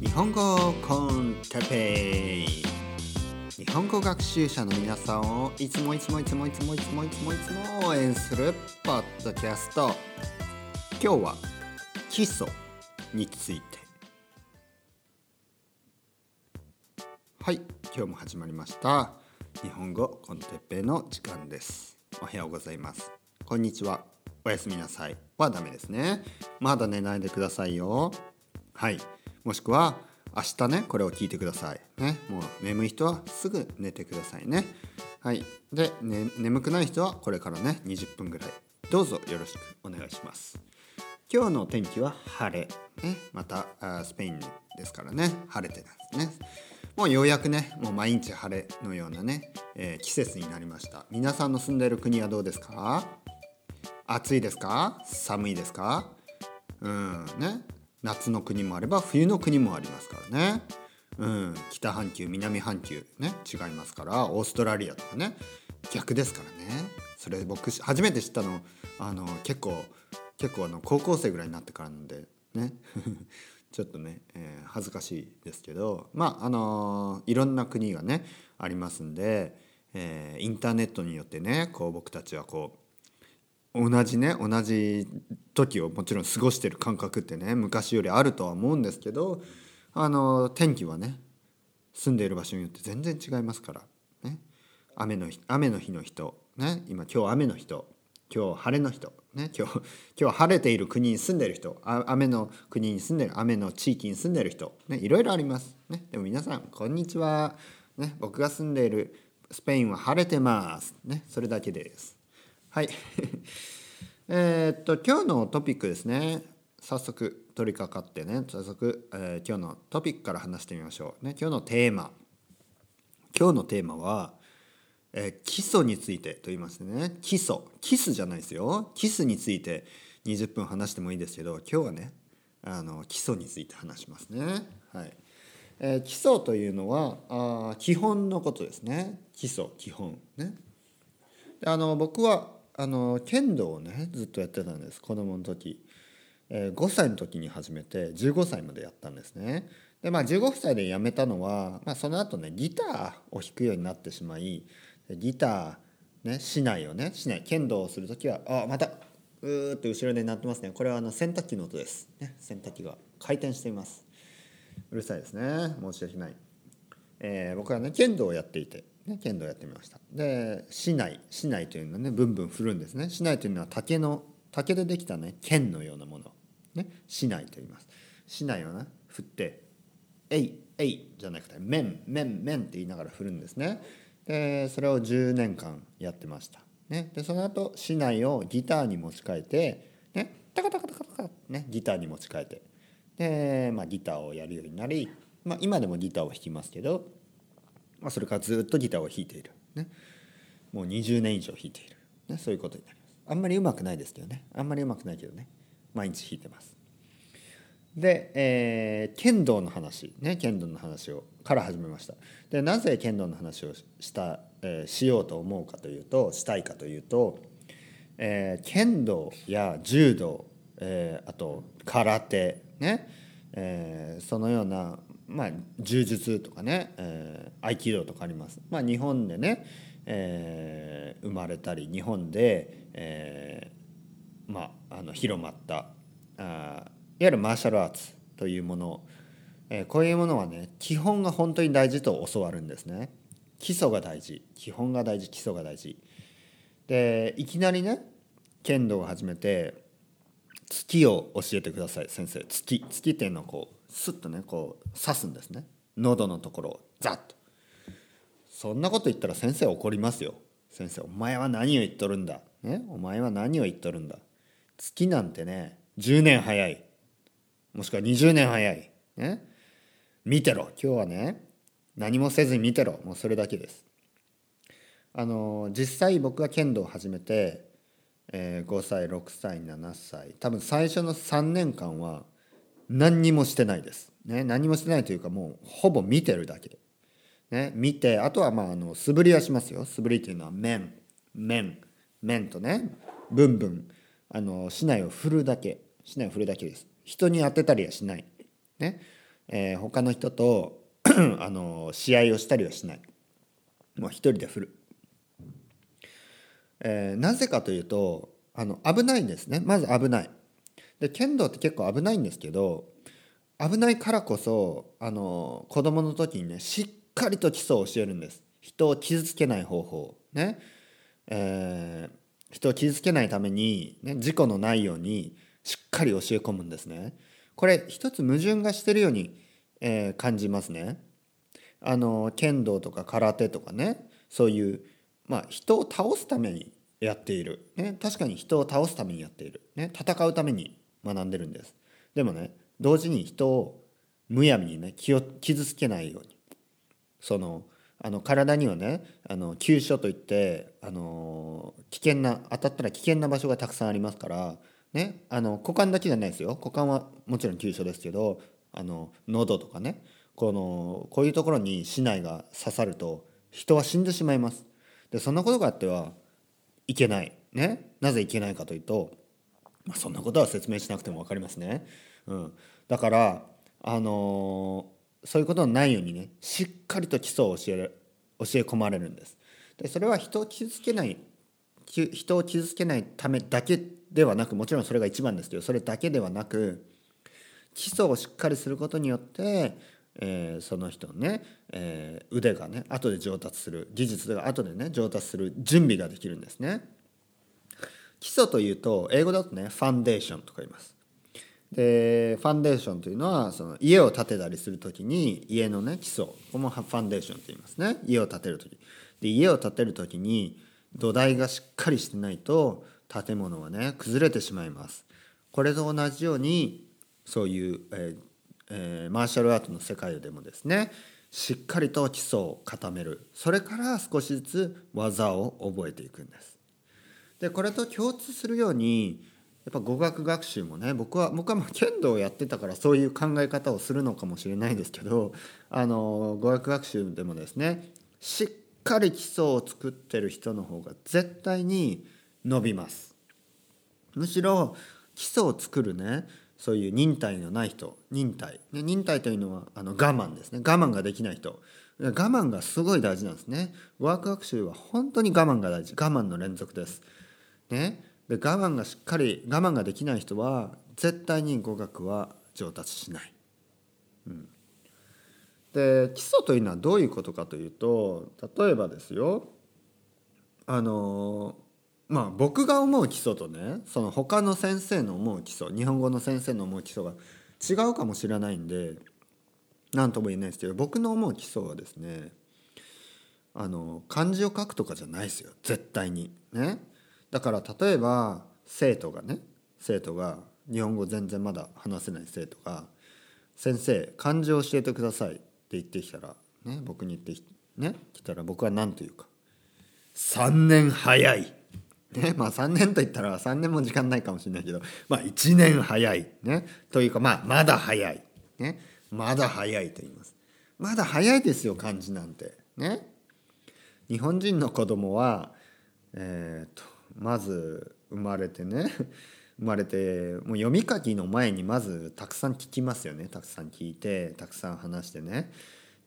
日本語コンテペイ。日本語学習者の皆さんをいつもいつもいつもいつもいつもいつもいつも応援するポッドキャスト。今日は基礎について。はい今日も始まりました。日本語コンテペイの時間です。おはようございます。こんにちは。おやすみなさい。はダメですね。まだ寝ないでくださいよ。はい。もしくは明日ねこれを聞いてください。ね。もう眠い人はすぐ寝てくださいね。はい。で、ね、眠くない人はこれからね20分ぐらい。どうぞよろしくお願いします。今日の天気は晴れ、ね、またスペインですからね。晴れてなんですね。もうようやくねもう毎日晴れのようなね、えー、季節になりました。皆さんの住んでいる国はどうですか？暑いですか？寒いですか？うん。ね。夏の国もあれば冬の国もありますからね。うん、北半球南半球ね。違いますから。オーストラリアとかね。逆ですからね。それ僕初めて知ったのあの結構結構あの高校生ぐらいになってからなんでね。ちょっとね、えー、恥ずかしいですけど。まああのー、いろんな国がねありますんで、えー、インターネットによってねこう僕たちはこう同じね同じ時をもちろん過ごしてる感覚ってね昔よりあるとは思うんですけどあの天気はね住んでいる場所によって全然違いますから、ね、雨の日雨の日の人、ね、今今日雨の人今日晴れの人、ね、今日今日晴れている国に住んでる人雨の国に住んでる雨の地域に住んでる人、ね、いろいろあります、ね、でも皆さんこんにちは、ね、僕が住んでいるスペインは晴れてます、ね、それだけです。はい。えっと今日のトピックですね。早速取り掛かってね。早速、えー、今日のトピックから話してみましょう。ね今日のテーマ。今日のテーマは、えー、基礎についてと言いますね。基礎キスじゃないですよ。キスについて20分話してもいいですけど今日はねあの基礎について話しますね。はい。えー、基礎というのはあ基本のことですね。基礎基本。ね。あの僕はあの剣道をねずっとやってたんです子供の時、えー、5歳の時に始めて15歳までやったんですね。でまあ15歳で辞めたのは、まあ、その後ねギターを弾くようになってしまいギターね市内をね市内剣道をする時はあまたうーって後ろで鳴ってますね。これはあの洗濯機の音です、ね、洗濯機が。回転しています。うるさいですね。申し訳ない、えー、僕はね剣道をやっていて。ね、剣道やってみました。で市内市内というのはねブンブン振るんですね。市内というのは竹の竹でできたね剣のようなもの。ね市内と言います。市内をね振って「えいえい」じゃなくて「面面面」って言いながら振るんですね。でそれを10年間やってました、ね、でその後市内をギターに持ち替えてねタカタカタカタカねギターに持ち替えて。で、まあ、ギターをやるようになり、まあ、今でもギターを弾きますけどまあ、それからずっとギターを弾いている、ね、もう20年以上弾いている、ね、そういうことになります。あんまりうまくないですけどね。あんまりうまくないけどね。毎日弾いてます。で、えー、剣道の話。ね。剣道の話をから始めました。でなぜ剣道の話をした、えー、しようと思うかというとしたいかというと、えー、剣道や柔道、えー、あと空手。ね、えー、そのようなまあ、柔術とかね、えー、合気道とかあります。まあ、日本でね、えー、生まれたり日本で、えー、まあ、あの広まったあいわゆるマーシャルアーツというもの、えー、こういうものはね基本が本当に大事と教わるんですね。基礎が大事基本が大事基礎が大事。でいきなりね剣道を始めて月を教えてください先生月月っていうのはこうスッとねこう刺すんですね喉のところをザッとそんなこと言ったら先生怒りますよ。先生お前は何を言っとるんだ？ね？お前は何を言っとるんだ？月なんてね10年早い。もしくは20年早い。ね？見てろ。今日はね何もせずに見てろ。もうそれだけです。あの実際僕が剣道を始めて、えー、5歳6歳7歳。多分最初の3年間は何にもしてないです。ね、何もしてないというかもうほぼ見てるだけ。ね、見てあとはまああの素振りはしますよ。素振りっていうのは面。面。面とねブンブン。あの竹刀を振るだけ。竹刀を振るだけです。人に当てたりはしない、ね、えー、他の人と あの試合をしたりはしない。もう一人で振る、えー、なぜかというとあの危ないんですね。まず危ない。で剣道って結構危ないんですけど危ないからこそあの子供の時にねしっかりと基礎を教えるんです。人を傷つけない方法。ね、えー、人を傷つけないために、ね、事故のないようにしっかり教え込むんですね。これ一つ矛盾がしてるように、えー、感じますね。あの剣道とか空手とかね。そういう、まあ、人を倒すためにやっている、ね、確かに人を倒すためにやっている、ね、戦うために学んでるんです。でもね同時に人をむやみにね気を傷つけないように。そのあの体にはねあの急所といってあの危険な当たったら危険な場所がたくさんありますからねあの股間だけじゃないですよ股間はもちろん急所ですけどあの喉とかねこのこういうところに竹刀が刺さると人は死んでしまいます。でそんなことがあってはいけない。ね、なぜいけないかというと、まあ、そんなことは説明しなくても分かりますね。うん、だからあのー、そういうことのないようにねしっかりと基礎を教える教え込まれるんです。でそれは人を傷つけない人を傷つけないためだけではなくもちろんそれが一番ですけどそれだけではなく基礎をしっかりすることによってえー、その人のね、えー、腕がね後で上達する技術が後でね上達する準備ができるんですね。基礎というと英語だとねファンデーションとか言います。でファンデーションというのはその家を建てたりする時に家のね基礎ここもファンデーションと言いますね。家を建てる時。で家を建てる時に土台がしっかりしてないと建物はね崩れてしまいます。これと同じようにそういう、えー、えー、マーシャルアートの世界でもですねしっかりと基礎を固める。それから少しずつ技を覚えていくんです。でこれと共通するようにやっぱ語学学習もね僕は僕はまあ剣道をやってたからそういう考え方をするのかもしれないですけどあの語学学習でもですねしっかり基礎を作ってる人の方が絶対に伸びます。むしろ基礎を作るねそういう忍耐のない人忍耐、ね、忍耐というのはあの我慢ですね。我慢ができない人。我慢がすごい大事なんですね。ワーク学習は本当に我慢が大事。我慢の連続です、ね、で我慢がしっかり我慢ができない人は絶対に語学は上達しない、うん、で基礎というのはどういうことかというと例えばですよあのまあ僕が思う基礎とねその他の先生の思う基礎日本語の先生の思う基礎が違うかもしれないんで何とも言えないですけど僕の思う基礎はですねあの漢字を書くとかじゃないですよ絶対に。ね。だから例えば生徒がね生徒が日本語全然まだ話せない生徒が「先生漢字を教えてください」って言ってきたらね僕に言ってね来たら僕は何と言うか「3年早い」ね、まあ3年といったら3年も時間ないかもしれないけど、まあ1年早い。ね。というか、まあまだ早い。ね。まだ早いと言います。まだ早いですよ、漢字なんて。ね。日本人の子供は、えー、と、まず生まれてね、生まれて、もう読み書きの前にまずたくさん聞きますよね。たくさん聞いて、たくさん話してね。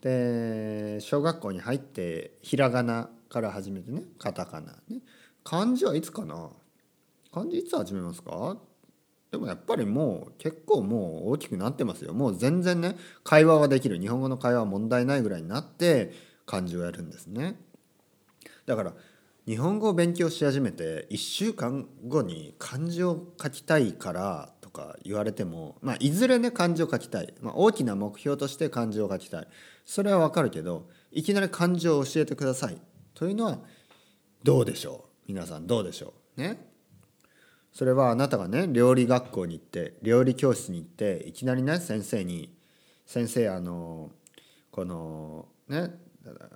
で、小学校に入って、ひらがなから始めてね、カタカナね。漢字はいつかな？漢字いつ始めますか？でもやっぱりもう結構もう大きくなってますよもう全然ね会話はできる日本語の会話は問題ないぐらいになって漢字をやるんですねだから日本語を勉強し始めて1週間後に漢字を書きたいからとか言われても、まあ、いずれね漢字を書きたい、まあ、大きな目標として漢字を書きたい。それはわかるけどいきなり漢字を教えてください。というのはどうでしょう？皆さんどうでしょう？ね？それはあなたがね料理学校に行って料理教室に行っていきなりね先生に「先生あのこのね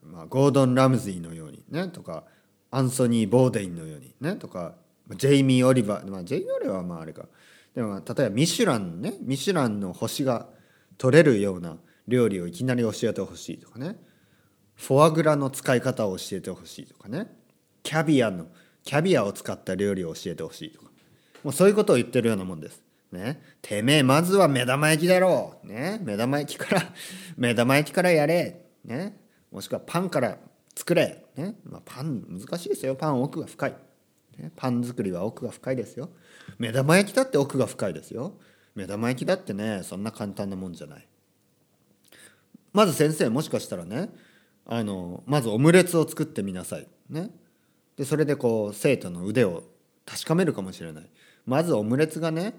まあ、ゴードン・ラムズィーのようにねとかアンソニー・ボーデインのようにねとかジェイミー・オリバー、まあ、ジェイミー・オリバーはまああれか。でも例えばミシュランねミシュランの星が取れるような料理をいきなり教えてほしいとかね。フォアグラの使い方を教えてほしいとかね。キャビアのキャビアを使った料理を教えてほしいとか。もうそういうことを言ってるようなもんです。ね、てめえまずは目玉焼きだろう、ね、目玉焼きから目玉焼きからやれ、ね、もしくはパンから作れ、ね。まあ、パン難しいですよ。パン奥が深い、ね、パン作りは奥が深いですよ。目玉焼きだって奥が深いですよ。目玉焼きだってねそんな簡単なもんじゃない。まず先生もしかしたらねあのまずオムレツを作ってみなさい。ね。でそれでこう生徒の腕を確かめるかもしれない。まずオムレツがね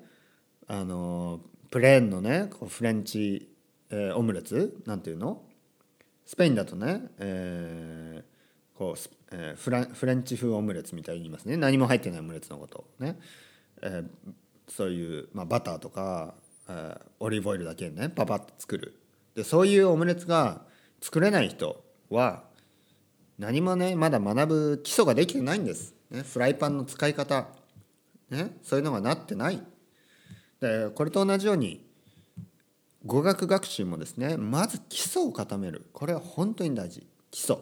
あのプレーンのねこうフレンチ、えー、オムレツなんていうの？スペインだとね、えー、こう、えー、フレンチ風オムレツみたいに言いますね。何も入ってないオムレツのことね、えー、そういう、まあ、バターとか、えー、オリーブオイルだけねパパッと作る。でそういうオムレツが作れない人は何もねまだ学ぶ基礎ができてないんです、ね、フライパンの使い方、ね、そういうのがなってない。でこれと同じように語学学習もですねまず基礎を固める。これは本当に大事。基礎。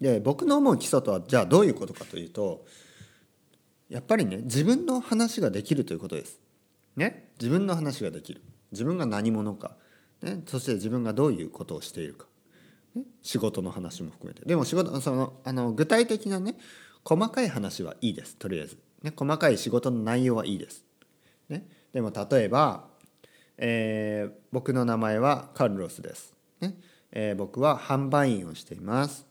で僕の思う基礎とはじゃあどういうことかというとやっぱりね自分の話ができるということです。ね？自分の話ができる。自分が何者か、ね、そして自分がどういうことをしているか、ね、仕事の話も含めて。でも仕事そのあの具体的なね細かい話はいいです。とりあえず、ね、細かい仕事の内容はいいです、ね、でも例えば、えー、僕の名前はカルロスです。ねえー、僕は販売員をしています。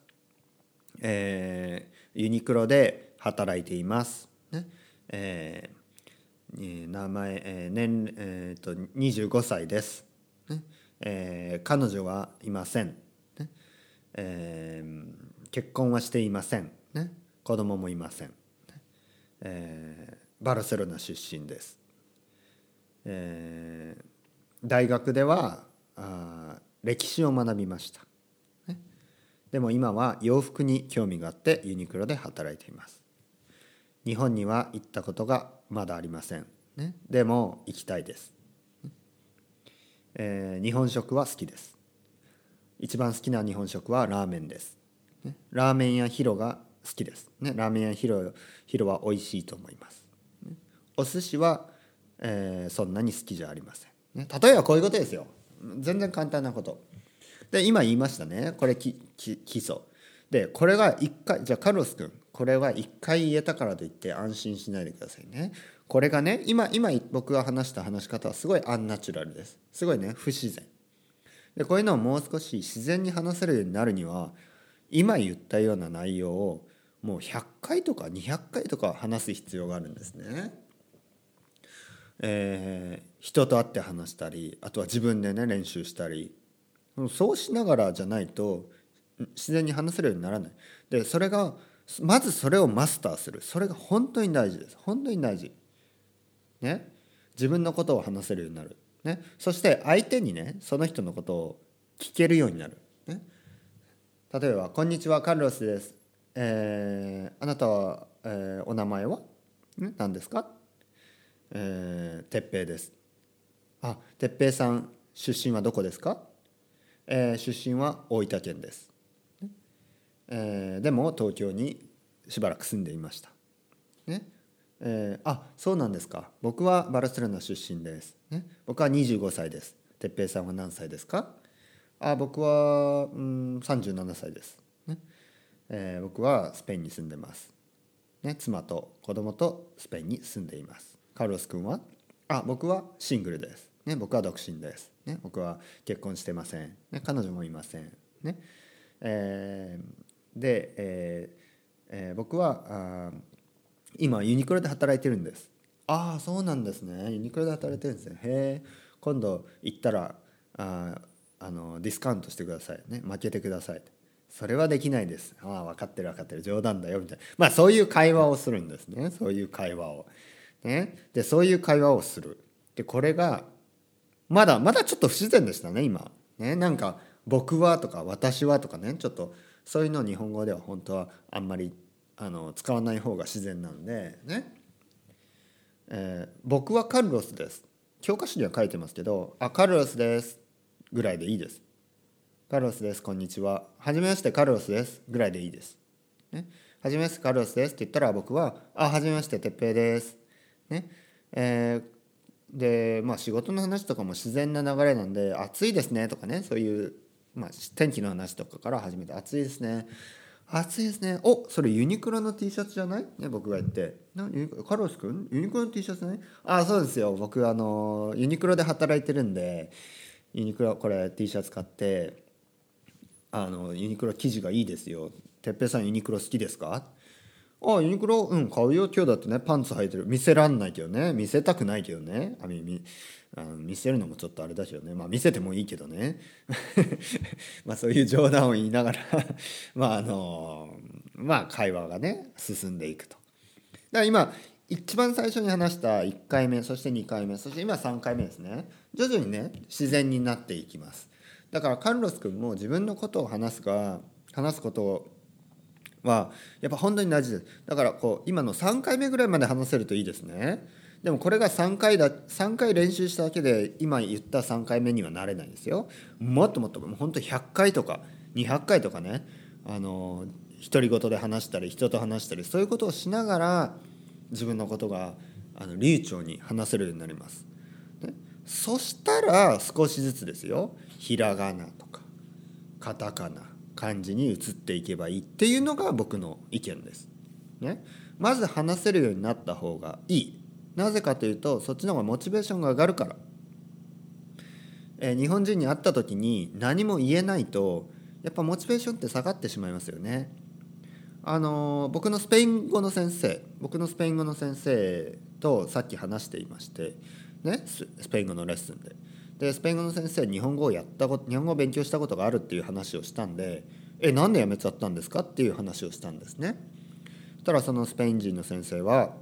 えー、ユニクロで働いています。ねえー、名前、えー年えーと、25歳です。ねえー、彼女はいません、ねえー。結婚はしていません。ね、子供もいません。えー、バルセロナ出身です。えー、大学ではあ歴史を学びました、ね、でも今は洋服に興味があってユニクロで働いています。日本には行ったことがまだありません、ね、でも行きたいです、えー、日本食は好きです。一番好きな日本食はラーメンです、ね、ラーメン屋ヒロが好きです、ね、ラーメン屋ヒロヒロは美味しいと思います、ね、お寿司はえー、そんなに好きじゃありません、ね、例えばこういうことですよ。全然簡単なこと。で今言いましたね。これ基礎。でこれが1回じゃあカルロス君これは1回言えたからといって安心しないでくださいね。これがね今今僕が話した話し方はすごいアンナチュラルです。すごいね不自然。でこういうのをもう少し自然に話せるようになるには今言ったような内容をもう100回とか200回とか話す必要があるんですね。えー、人と会って話したりあとは自分でね練習したり。そうしながらじゃないと自然に話せるようにならない。でそれがまずそれをマスターする。それが本当に大事です。本当に大事。ね。自分のことを話せるようになる、ね、そして相手にねその人のことを聞けるようになる、ね、例えば「こんにちはカルロスです」えー「あなたは、えー、お名前は、ね、何ですか?」えー、鉄平です。あ鉄平さん出身はどこですか、えー、出身は大分県です、えー、でも東京にしばらく住んでいました。ね。えー、あそうなんですか。僕はバルセロナ出身です、ね、僕は25歳です。鉄平さんは何歳ですか？あ僕は、うん、37歳です、ね。えー、僕はスペインに住んでます、ね、妻と子供とスペインに住んでいます。カルロス君は？あ僕はシングルです、ね、僕は独身です、ね、僕は結婚してません、ね、彼女もいません、ねえー、で、えーえー、僕はあ今ユニクロで働いてるんです。ああそうなんですね。ユニクロで働いてるんですね。へえ今度行ったらああのディスカウントしてください。ね負けてください。それはできないです。ああ分かってる分かってる。冗談だよみたいな。まあそういう会話をするんですね。そういう会話を。ね、でそういう会話をする。でこれがまだまだちょっと不自然でしたね今。ねなんか「僕は」とか「私は」とかねちょっとそういうのを日本語では本当はあんまりあの使わない方が自然なんでね、えー、僕はカルロスです。教科書には書いてますけど「あカルロスです」ぐらいでいいです。カルロスですこんにちは。はじめましてカルロスですぐらいでいいです、ね、はじめましてカルロスですって言ったら僕は「あはじめまして哲平です」ね。えー、でまあ仕事の話とかも自然な流れなんで「暑いですね」とかねそういう、まあ、天気の話とかから始めて「暑いですね」暑いですね。おそれユニクロの T シャツじゃない？ね僕が言って。なカロス君？ユニクロの T シャツねああそうですよ。僕あのユニクロで働いてるんでユニクロこれ T シャツ買ってあのユニクロ生地がいいですよ。てっぺさんユニクロ好きですか？ああユニクロうん買うよ今日だってねパンツ履いてる。見せらんないけどね。見せたくないけどね。あみあの見せるのもちょっとあれだけどね。まあ見せてもいいけどね。まあそういう冗談を言いながら。まああのまあ会話がね進んでいくと。だから今一番最初に話した1回目そして2回目そして今3回目ですね。徐々にね自然になっていきます。だからカルロス君も自分のことを話すが話すことをはやっぱ本当に大事です。だからこう今の3回目ぐらいまで話せるといいですね。でもこれが3回だ3回練習しただけで今言った3回目にはなれないですよ。もっともっともう本当100回とか200回とかねあの独り言で話したり人と話したりそういうことをしながら自分のことがあの流暢に話せるようになります。ね、そしたら少しずつですよ。ひらがなとかカタカナ。漢字に移っていけばいいっていうのが僕の意見です。ね、まず話せるようになった方がいい。なぜかというとそっちの方がモチベーションが上がるから。えー、日本人に会った時に何も言えないとやっぱモチベーションって下がってしまいますよね。あの、僕のスペイン語の先生僕のスペイン語の先生とさっき話していましてねスペイン語のレッスンで。でスペイン語の先生日本語をやったこと日本語を勉強したことがあるっていう話をしたんで「えなんで辞めちゃったんですか?」っていう話をしたんですね。そしたらそのスペイン人の先生は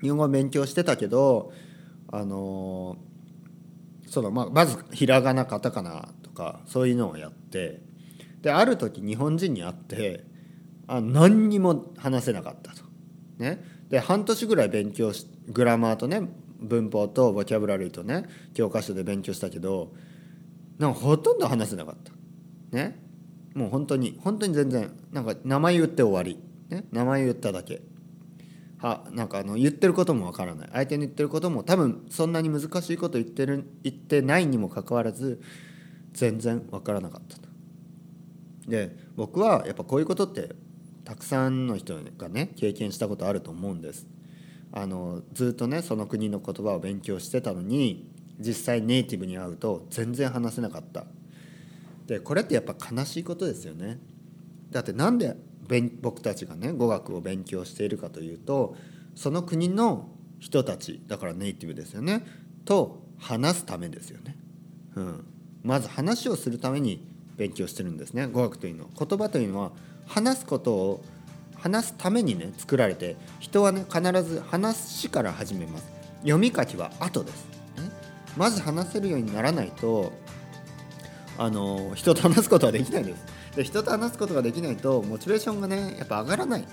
日本語を勉強してたけどあのそのまあまずひらがなカタカナとかそういうのをやってである時日本人に会ってあ何にも話せなかったと。ね、で半年ぐらい勉強しグラマーとね文法とボキャブラリーとね教科書で勉強したけどなんかほとんど話せなかった。ね。もう本当に本当に全然なんか名前言って終わり、ね、名前言っただけ。はなんかあの言ってることもわからない。相手に言ってることも多分そんなに難しいこと言ってる言ってないにもかかわらず全然わからなかったと。で僕はやっぱこういうことってたくさんの人がね経験したことあると思うんです。あのずっとねその国の言葉を勉強してたのに実際ネイティブに会うと全然話せなかった。でこれってやっぱ悲しいことですよね。だってなんで僕たちがね語学を勉強しているかというとその国の人たちだからネイティブですよねと話すためですよね、うん、まず話をするために勉強してるんですね語学というのは。言葉というのは話すことを話すためにね作られて人はね必ず話から始めます。読み書きは後です、ね、まず話せるようにならないとあの人と話すことはできないです。で人と話すことができないとモチベーションがねやっぱ上がらない。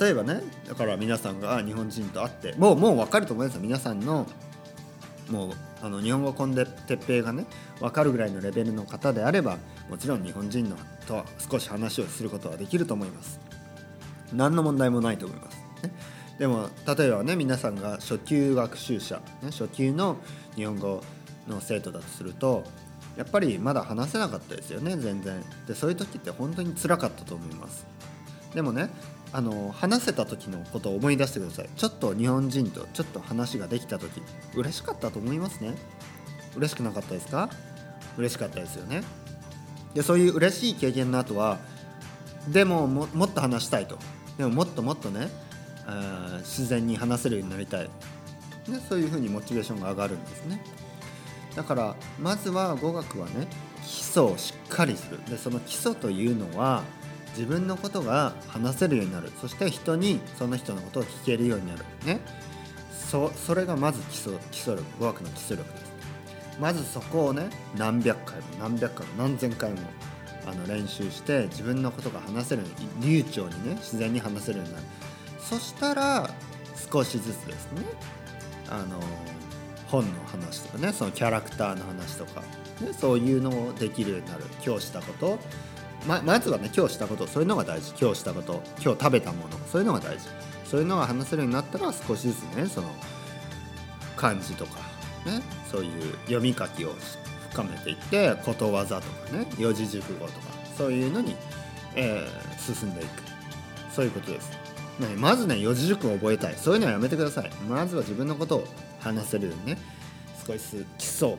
例えばねだから皆さんが日本人と会ってもうもう分かると思いますよ。皆さんのもうあの日本語コンテッペイがね分かるぐらいのレベルの方であればもちろん日本人のとは少し話をすることはできると思います。何の問題もないと思います、ね、でも例えばね皆さんが初級学習者、ね、初級の日本語の生徒だとするとやっぱりまだ話せなかったですよね全然。でそういう時って本当につらかったと思います。でもねあの話せた時のことを思い出してください。ちょっと日本人とちょっと話ができた時。嬉しかったと思いますね。嬉しくなかったですか？嬉しかったですよね。でそういう嬉しい経験の後はでもももっと話したいと。でももっともっとね自然に話せるようになりたい、ね、そういうふうにモチベーションが上がるんですね。だからまずは語学はね基礎をしっかりする。でその基礎というのは自分のことが話せるようになる。そして人にその人のことを聞けるようになる。ね。そそれがまず基礎基礎力語学の基礎力です。まずそこをね何百回も何百回も何千回もあの練習して自分のことが話せるように流暢にね自然に話せるようになる。そしたら少しずつですねあの本の話とかねそのキャラクターの話とか、ね、そういうのをできるようになる。今日したことままずはね今日したことそういうのが大事。今日したこと今日食べたものそういうのが大事。そういうのが話せるようになったら少しずつねその漢字とかねそういう読み書きを深めていってことわざとかね四字熟語とかそういうのに、えー、進んでいく。そういうことです。ね、まずね四字熟語を覚えたい。そういうのはやめてください。まずは自分のことを話せるようにね少しずつ基礎を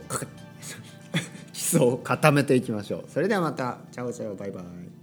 基礎を固めていきましょう。それではまた。チャオチャオバイバイ。